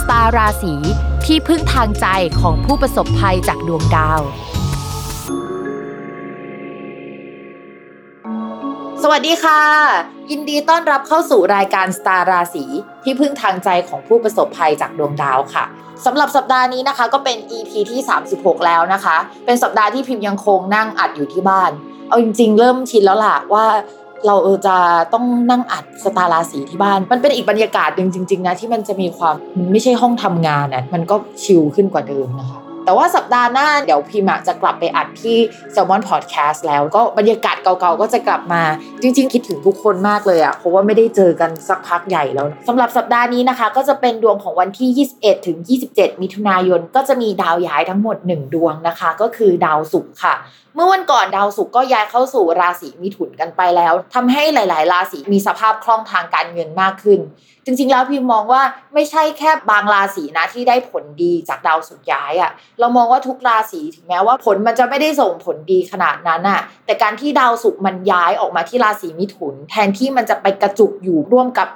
สตาร์ราศีที่พึ่งทางใจของผู้ประสบภัยจากดวงดาว สวัสดีค่ะ ยินดีต้อนรับเข้าสู่รายการสตาร์ราศีที่พึ่งทางใจของผู้ประสบภัยจากดวงดาวค่ะสำหรับสัปดาห์นี้นะคะ ก็เป็น EP ที่ 36 แล้วนะคะ เป็นสัปดาห์ที่พิมพ์ยังคงนั่งอัดอยู่ที่บ้าน เอาจริง ๆ เริ่มชินแล้วล่ะว่า เราเออจะต้องนั่งอัดสตาราสีที่บ้าน มันเป็นอีกบรรยากาศหนึ่งจริง ๆ นะ ที่มันจะมีความมันไม่ใช่ห้องทำงานอะมันก็ชิลขึ้นกว่าเดิมนะคะ แต่ว่าสัปดาห์หน้าเดี๋ยวพิมจะกลับไปอัดที่ Salmon Podcast แล้วก็บรรยากาศเก่าๆก็จะกลับมา จริงๆ คิดถึงทุกคนมากเลยอะเพราะว่าไม่ได้เจอกันสักพักใหญ่แล้วสำหรับสัปดาห์นี้นะคะ ก็จะเป็นดวงของวันที่ 21 ถึง 27 มิถุนายน ก็จะมีดาวย้ายทั้งหมด 1 ดวงนะคะ ก็คือดาวศุกร์ค่ะ เมื่อวันก่อนดาวศุกร์ก็ย้ายเข้าสู่ราศีมิถุนกันไปแล้วทำให้หลาย ๆ ราศีมีสภาพคล่องทางการเงินมากขึ้นจริงๆ แล้วพิมมองว่าไม่ใช่แค่บางราศีนะที่ได้ผลดีจากดาวศุกย้ายอะ่ะ เรามองว่าทุกราศีถึงแม้ว่าผลมันจะไม่ได้ส่งผลดีขนาดนั้นอะ่ะ แต่การที่ดาวศุกมันย้ายออกมาที่ราศีมิถุน แทนที่มันจะไปกระจุกอยู่ร่วมกับ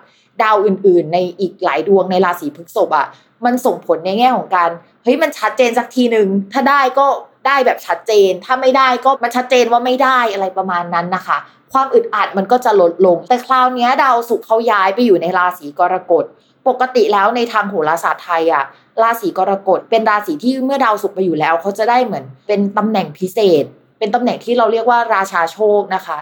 ดาวอื่น ๆ ในอีกหลายดวงในราศีพฤษภอะ่ะ มันส่งผลในแง่ของการเฮ้ยมันชัดเจนสักทีหนึ่งถ้าได้ก็ได้แบบชัดเจน ถ้าไม่ได้ก็มันชัดเจนว่าไม่ได้อะไรประมาณนั้นนะคะ ความอึดอัดมันก็จะลดลง แต่คราวนี้ดาวศุกร์เขาย้ายไปอยู่ในราศีกรกฎ ปกติแล้วในทางโหราศาสตร์ไทยอะราศีกรกฎเป็นราศีที่เมื่อดาวศุกร์ไปอยู่แล้วเขาจะได้เหมือนเป็นตำแหน่งพิเศษ เป็นตำแหน่งที่เราเรียกว่าราชาโชคนะคะ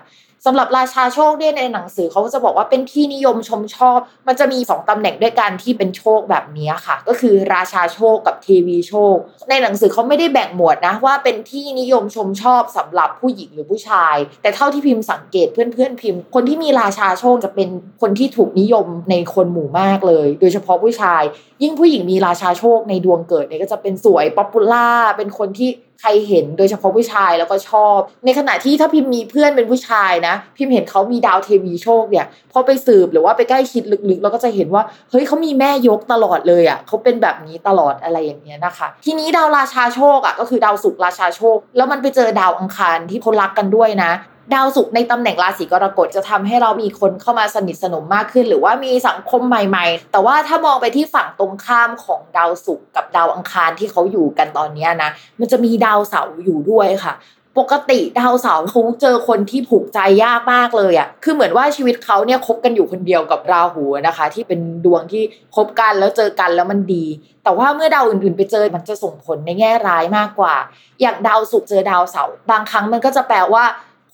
สำหรับราชาโชคเนี่ยในหนังสือเขาจะบอกว่าเป็นที่นิยมชมชอบ มันจะมีสองตำแหน่งด้วยกันที่เป็นโชคแบบนี้ค่ะ ก็คือราชาโชคกับเทวีโชค ในหนังสือเขาไม่ได้แบ่งหมวดนะว่าเป็นที่นิยมชมชอบสำหรับผู้หญิงหรือผู้ชาย แต่เท่าที่พิมพ์สังเกตเพื่อนๆพิมพ์ คนที่มีราชาโชคจะเป็นคนที่ถูกนิยมในคนหมู่มากเลย โดยเฉพาะผู้ชาย ยิ่งผู้หญิงมีราชาโชคในดวงเกิดเนี่ยก็จะเป็นสวย popular เป็นคนที่ใครเห็นโดยเฉพาะผู้ชายแล้วก็ชอบ ในขณะที่ถ้าพิมพ์มีเพื่อนเป็นผู้ชายนะ พิมพ์เห็นเขามีดาวเทวีโชคเนี่ยพอไปสืบหรือว่าไปใกล้คิดลึกๆเราก็จะเห็นว่าเฮ้ยเขามีแม่ยกตลอดเลยอะเขาเป็นแบบนี้ตลอดอะไรอย่างเงี้ยนะคะ ทีนี้ดาวราชาโชคอะก็คือดาวศุกร์ราชาโชค แล้วมันไปเจอดาวอังคารที่คนรักกันด้วยนะ ดาวศุกร์ในตำแหน่งราศีกรกฎจะทำให้เรามีคนเข้ามาสนิทสนมมากขึ้น หรือว่ามีสังคมใหม่ ๆ แต่ว่าถ้ามองไปที่ฝั่งตรงข้ามของดาวศุกร์กับดาวอังคารที่เขาอยู่กันตอนนี้นะ มันจะมีดาวเสาร์อยู่ด้วยค่ะปกติดาวเสาร์เขาเจอคนที่ผูกใจยากมากเลยอะ่ะ คือเหมือนว่าชีวิตเขาเนี่ยคบกันอยู่คนเดียวกับราหูนะคะ ที่เป็นดวงที่คบกันแล้วเจอกันแล้วมันดี แต่ว่าเมื่อดาวอื่นๆ ไปเจอมันจะส่งผลในแง่ร้ายมากกว่า อย่างดาวศุกร์เจอดาวเสาร์บางครั้งมันก็จะแปลว่า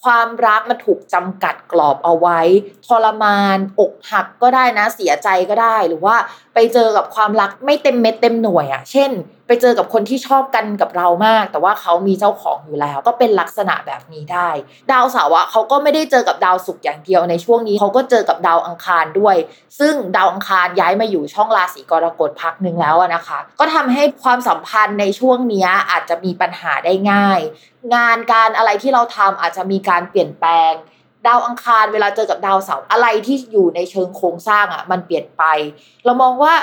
ความรักมันถูกจำกัดกรอบเอาไว้ ทรมาน อกหักก็ได้นะเสียใจก็ได้ หรือว่าไปเจอกับความรักไม่เต็มเม็ดเต็มหน่วยอะ่ะ เช่น ไปเจอกับคนที่ชอบกันกับเรามาก แต่ว่าเขามีเจ้าของอยู่แล้ว ก็เป็นลักษณะแบบนี้ได้ ดาวเสาร์อะเขาก็ไม่ได้เจอกับดาวศุกร์อย่างเดียวในช่วงนี้เขาก็เจอกับดาวอังคารด้วย ซึ่งดาวอังคารย้ายมาอยู่ช่องราศีกรกฎพักหนึ่งแล้วนะคะ ก็ทำให้ความสัมพันธ์ในช่วงนี้อาจจะมีปัญหาได้ง่าย งานการอะไรที่เราทำอาจจะมีการเปลี่ยนแปลงดาวอังคารเวลาเจอกับดาวเสาร์อะไรที่อยู่ในเชิงโครงสร้างอะมันเปลี่ยนไป เรามองว่า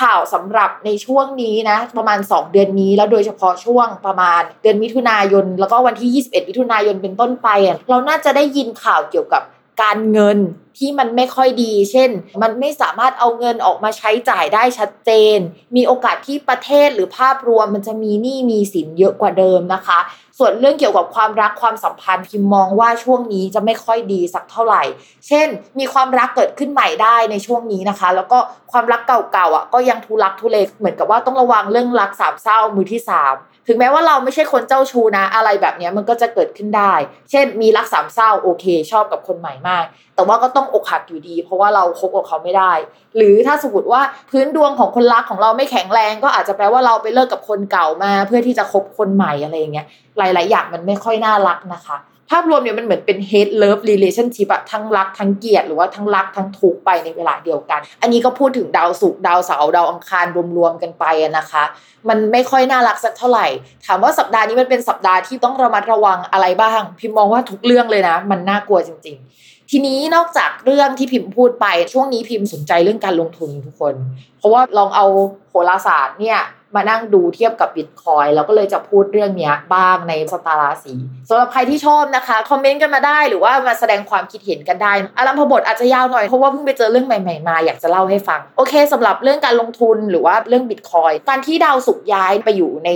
ข่าวสำหรับในช่วงนี้นะ ประมาณ 2 เดือนนี้ แล้วโดยเฉพาะช่วงประมาณเดือนมิถุนายน แล้วก็วันที่ 21 มิถุนายนเป็นต้นไป เราน่าจะได้ยินข่าวเกี่ยวกับการเงินที่มันไม่ค่อยดี เช่น มันไม่สามารถเอาเงินออกมาใช้จ่ายได้ชัดเจน มีโอกาสที่ประเทศหรือภาพรวมมันจะมีหนี้มีสินเยอะกว่าเดิมนะคะ ส่วนเรื่องเกี่ยวกับความรักความสัมพันธ์พิมมองว่าช่วงนี้จะไม่ค่อยดีสักเท่าไหร่ เช่น มีความรักเกิดขึ้นใหม่ได้ในช่วงนี้นะคะ แล้วก็ความรักเก่าๆอะก็ยังทุลักทุเลเหมือนกับว่าต้องระวังเรื่องรักสามเศร้ามือที่สาม ถึงแม้ว่าเราไม่ใช่คนเจ้าชู้นะ อะไรแบบนี้มันก็จะเกิดขึ้นได้ เช่นมีรักสามเศร้าโอเค ชอบกับคนใหม่มาก แต่ว่าก็ต้องอกหักอยู่ดี เพราะว่าเราคบกับเขาไม่ได้ หรือถ้าสมมติว่าพื้นดวงของคนรักของเราไม่แข็งแรง ก็อาจจะแปลว่าเราไปเลิกกับคนเก่ามา เพื่อที่จะคบคนใหม่อะไรอย่างเงี้ยหลาย ๆ อย่างมันไม่ค่อยน่ารักนะคะ ภาพรวมเนี่ยมันเหมือนเป็น hate love relationship อะทั้งรักทั้งเกลียดหรือว่าทั้งรักทั้งทุกข์ไปในเวลาเดียวกัน อันนี้ก็พูดถึงดาวศุกร์ดาวเสาร์ดาวอังคารรวมๆกันไปนะคะ มันไม่ค่อยน่ารักสักเท่าไหร่ ถามว่าสัปดาห์นี้มันเป็นสัปดาห์ที่ต้องระมัดระวังอะไรบ้าง พิมมองว่าทุกเรื่องเลยนะ มันน่ากลัวจริง ๆทีนี้นอกจากเรื่องที่พิมพ์พูดไปช่วงนี้พิมพ์สนใจเรื่องการลงทุนทุกคน เพราะว่าลองเอาโหราศาสตร์เนี่ย มานั่งดูเทียบกับบิตคอยน์แล้วก็เลยจะพูดเรื่องนี้บ้างในสตาราสีสำหรับใครที่ชอบนะคะ คอมเมนต์กันมาได้หรือว่ามาแสดงความคิดเห็นกันได้อารัมพบทอาจจะยาวหน่อย เพราะว่าเพิ่งไปเจอเรื่องใหม่ๆมาอยากจะเล่าให้ฟัง โอเคสำหรับเรื่องการลงทุนหรือว่าเรื่องบิตคอยการที่ดาวศุกย้ายไปอยู่ใน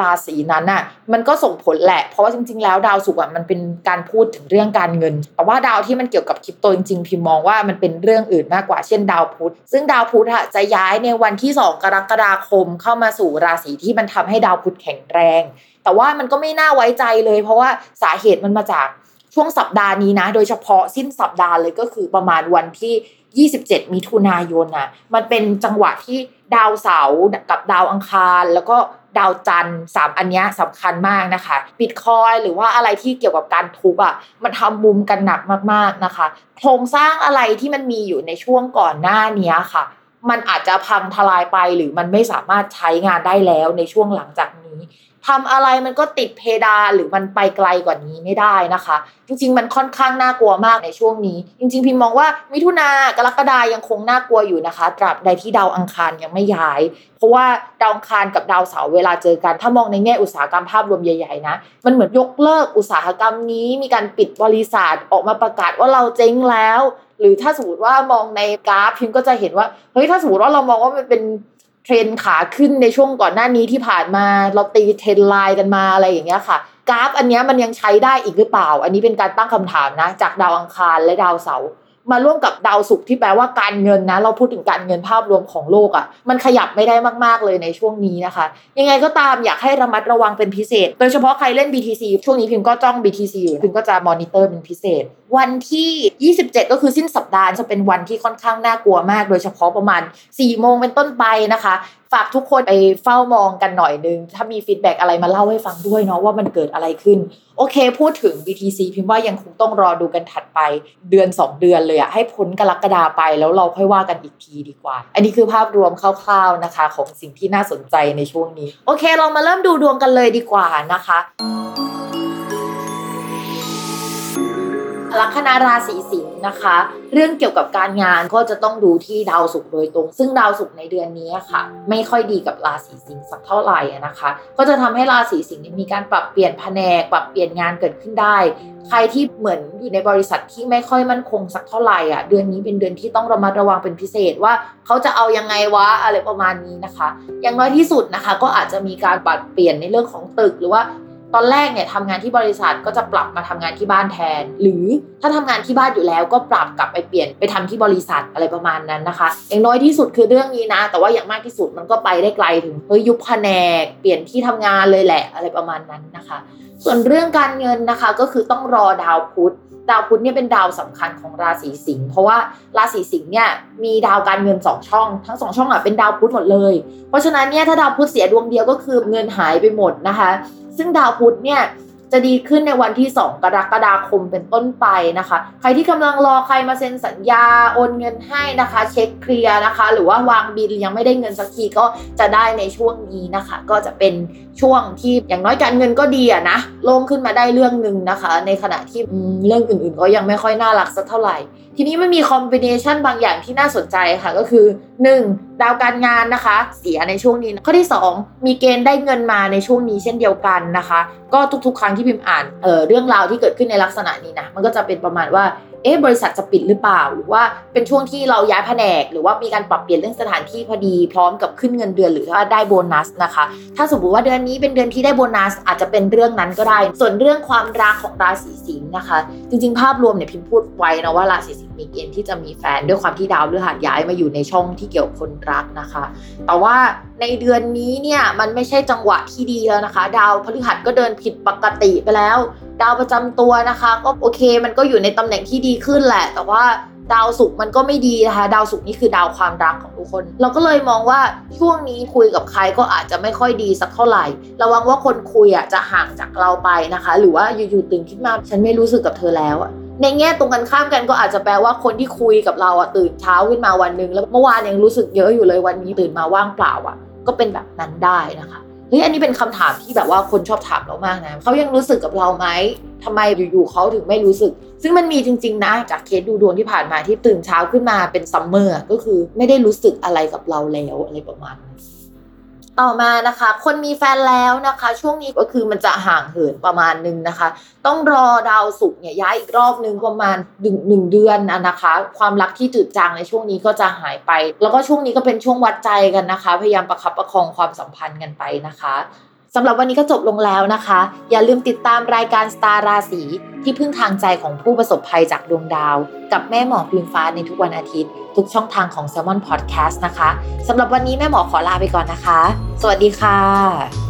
ราศีนั้นน่ะมันก็ส่งผลแหละ เพราะว่าจริง ๆ แล้วดาวศุกอะมันเป็นการพูดถึงเรื่องการเงิน แต่ว่าดาวที่มันเกี่ยวกับคริปโตจริงๆพิมมองว่ามันเป็นเรื่องอื่นมากกว่าเช่นดาวพุธซึ่งดาวพุธอะจะย้ายในวันที่ 2 กรกฎาคมเข้ามาสราศีที่มันทำให้ดาวพุธแข็งแรง แต่ว่ามันก็ไม่น่าไว้ใจเลย เพราะว่าสาเหตุมันมาจากช่วงสัปดาห์นี้นะ โดยเฉพาะสิ้นสัปดาห์เลยก็คือประมาณวันที่ 27 มิถุนายนนะมันเป็นจังหวะที่ดาวเสาร์กับดาวอังคาร แล้วก็ดาวจันทร์สามอันนี้สำคัญมากนะคะบิตคอยหรือว่าอะไรที่เกี่ยวกับการทุบอะมันทำมุมกันหนักมากๆนะคะ โครงสร้างอะไรที่มันมีอยู่ในช่วงก่อนหน้านี้ค่ะ มันอาจจะพังทลายไปหรือมันไม่สามารถใช้งานได้แล้วในช่วงหลังจากนี้ทำอะไรมันก็ติดเพดานหรือมันไปไกลกว่านี้ไม่ได้นะคะ จริง ๆ มันค่อนข้างน่ากลัวมากในช่วงนี้ จริง ๆ พิมมองว่ามิถุนากรกฎายังคงน่ากลัวอยู่นะคะ ตราบใดที่ดาวอังคารยังไม่ย้าย เพราะว่าดาวอังคารกับดาวเสาร์เวลาเจอกัน ถ้ามองในแง่อุตสาหกรรมภาพรวมใหญ่ๆนะมันเหมือนยกเลิกอุตสาหกรรมนี้ มีการปิดบริษัทออกมาประกาศว่าเราเจ๊งแล้ว หรือถ้าสมมติว่ามองในกราฟพิมก็จะเห็นว่าเฮ้ยถ้าสมมติว่าเรามองว่ามันเป็นเทรนด์ขาขึ้นในช่วงก่อนหน้านี้ที่ผ่านมาเราตี trend line กันมาอะไรอย่างเงี้ยค่ะ กราฟอันนี้มันยังใช้ได้อีกหรือเปล่า อันนี้เป็นการตั้งคำถามนะ จากดาวอังคารและดาวเสาร์ มาร่วมกับดาวศุกร์ที่แปลว่าการเงินนะ เราพูดถึงการเงินภาพรวมของโลกอะ่ะ มันขยับไม่ได้มากๆเลยในช่วงนี้นะคะ ยังไงก็ตามอยากให้ระมัดระวังเป็นพิเศษ โดยเฉพาะใครเล่น BTC ช่วงนี้พิมก็จ้อง BTC อยู่พิมก็จะมอนิเตอร์เป็นพิเศษ วันที่ 27 ก็คือสิ้นสัปดาห์จะเป็นวันที่ค่อนข้างน่ากลัวมาก โดยเฉพาะประมาณ4โมงเป็นต้นไปนะคะ ฝากทุกคนไปเฝ้ามองกันหน่อยนึง ถ้ามี feedback อะไรมาเล่าให้ฟังด้วยเนาะว่ามันเกิดอะไรขึ้น โอเค พูดถึง BTC พิมพ์ว่ายังคงต้องรอดูกันถัดไปเดือน 2 เดือนเลยอะให้พ้นกรกฎาไปแล้วเราค่อยว่ากันอีกทีดีกว่า อันนี้คือภาพรวมคร่าวๆนะคะ ของสิ่งที่น่าสนใจในช่วงนี้ โอเค เรามาเริ่มดูดวงกันเลยดีกว่านะคะลัคนาราศีสิงห์ นะคะ เรื่องเกี่ยวกับการงานก็จะต้องดูที่ดาวศุกร์โดยตรง ซึ่งดาวศุกร์ในเดือนนี้ค่ะ ไม่ค่อยดีกับราศีสิงห์สักเท่าไหร่นะคะ ก็จะทำให้ราศีสิงห์มีการปรับเปลี่ยนแผนกปรับเปลี่ยนงานเกิดขึ้นได้ ใครที่เหมือนอยู่ในบริษัทที่ไม่ค่อยมั่นคงสักเท่าไหร่อะเดือนนี้เป็นเดือนที่ต้องระมัดระวังเป็นพิเศษว่าเขาจะเอายังไงวะอะไรประมาณนี้นะคะ อย่างน้อยที่สุดนะคะ ก็อาจจะมีการปรับเปลี่ยนในเรื่องของตึกหรือว่า ตอนแรกเนี่ยทำงานที่บริษัทก็จะปรับมาทำงานที่บ้านแทน หรือถ้าทำงานที่บ้านอยู่แล้วก็ปรับกลับไปเปลี่ยนไปทำที่บริษัทอะไรประมาณนั้นนะคะ อย่างน้อยที่สุดคือเรื่องนี้นะ แต่ว่าอย่างมากที่สุดมันก็ไปได้ไกลถึงเฮ้ยยุบแผนกเปลี่ยนที่ทำงานเลยแหละอะไรประมาณนั้นนะคะ ส่วนเรื่องการเงินนะคะก็คือต้องรอดาวพุธ ดาวพุธเนี่ยเป็นดาวสำคัญของราศีสิงห์เพราะว่าราศีสิงห์เนี่ยมีดาวการเงินสองช่อง ทั้งสองช่องอะเป็นดาวพุธหมดเลย เพราะฉะนั้นเนี่ยถ้าดาวพุธเสียดวงเดียวก็คือเงินหายไปหมดนะคะ ซึ่งดาวพุธเนี่ย จะดีขึ้นในวันที่ 2 กรกฎาคมเป็นต้นไปนะคะ ใครที่กำลังรอใครมาเซ็นสัญญาโอนเงินให้นะคะ เช็คเคลียร์นะคะ หรือว่าวางบินยังไม่ได้เงินสักทีก็จะได้ในช่วงนี้นะคะ ก็จะเป็นช่วงที่อย่างน้อยการเงินก็ดีอะนะโล่งขึ้นมาได้เรื่องหนึ่งนะคะ ในขณะที่เรื่องอื่นๆ ก็ยังไม่ค่อยน่ารักสักเท่าไหร่ ทีนี้มันมีคอมบิเนชันบางอย่างที่น่าสนใจค่ะก็คือ 1. ดาวการงานนะคะ เสียในช่วงนี้ข้อที่ 2 มีเกณฑ์ได้เงินมาในช่วงนี้เช่นเดียวกันนะคะ ก็ทุกๆ ครั้งที่พิมพ์อ่านเเรื่องราวที่เกิดขึ้นในลักษณะนี้นะมันก็จะเป็นประมาณว่าเอ๊ะบริษัทจะปิดหรือเปล่าหรือว่าเป็นช่วงที่เราย้ายแผนก หรือว่ามีการปรับเปลี่ยนเรื่องสถานที่พอดีพร้อมกับขึ้นเงินเดือนหรือว่าได้โบนัสนะคะ ถ้าสมมติว่าเดือนนี้เป็นเดือนที่ได้โบนัส อาจจะเป็นเรื่องนั้นก็ได้ ส่วนเรื่องความรักของราศีสิงห์นะคะ จริงๆ ภาพรวมเนี่ยพิมพ์พูดไว้นะว่าราศีสิงห์มีเกณฑ์ที่จะมีแฟนด้วยความที่ดาวฤหัสย้ายมาอยู่ในช่องที่เกี่ยวคนรักนะคะ แต่ว่าในเดือนนี้เนี่ยมันไม่ใช่จังหวะที่ดีแล้วนะคะ ดาวพฤหัสก็เดินผิดปกติไปแล้ว ดาวประจำตัวนะคะ ก็โอเค มันก็อยู่ในตำแหน่งที่ดีขึ้นแหละ แต่ว่าดาวศุกร์มันก็ไม่ดีนะคะ ดาวศุกร์นี่คือดาวความรักของทุกคน เราก็เลยมองว่าช่วงนี้คุยกับใครก็อาจจะไม่ค่อยดีสักเท่าไหร่ ระวังว่าคนคุยอะจะห่างจากเราไปนะคะ หรือว่าอยู่ๆตื่นขึ้นมาฉันไม่รู้สึกกับเธอแล้วอะ ในแง่ตรงกันข้ามกันก็อาจจะแปลว่าคนที่คุยกับเราอะตื่นเช้าขึ้นมาวันหนึ่งแล้วเมื่อวานยังรู้สึกเยอะอยู่เลยวันนี้ตื่นมาว่างเปล่าอะ ก็เป็นแบบนั้นได้นะคะเฮ้ยอันนี้เป็นคำถามที่แบบว่าคนชอบถามเรามากนะเขายังรู้สึกกับเราไหมทำไมอยู่ๆเขาถึงไม่รู้สึก ซึ่งมันมีจริง ๆ นะจากเคสดูดวงที่ผ่านมาที่ตื่นเช้าขึ้นมาเป็นซัมเมอร์ก็คือไม่ได้รู้สึกอะไรกับเราแล้วอะไรประมาณนั้น ต่อมานะคะ คนมีแฟนแล้วนะคะ ช่วงนี้ก็คือมันจะห่างเหินประมาณนึงนะคะ ต้องรอดาวศุกร์เนี่ยย้ายอีกรอบนึงประมาณหนึ่งหนึ่งเดือนนะคะ ความรักที่จืดจางในช่วงนี้ก็จะหายไป แล้วก็ช่วงนี้ก็เป็นช่วงวัดใจกันนะคะ พยายามประคับประคองความสัมพันธ์กันไปนะคะ สำหรับวันนี้ก็จบลงแล้วนะคะ อย่าลืมติดตามรายการสตาร์ราศีที่พึ่งทางใจของผู้ประสบภัยจากดวงดาว กับแม่หมอพิมฟ้าในทุกวันอาทิตย์ ทุกช่องทางของ s ซ l m o n Podcast นะคะสำหรับวันนี้แม่หมอขอลาไปก่อนนะคะ สวัสดีค่ะ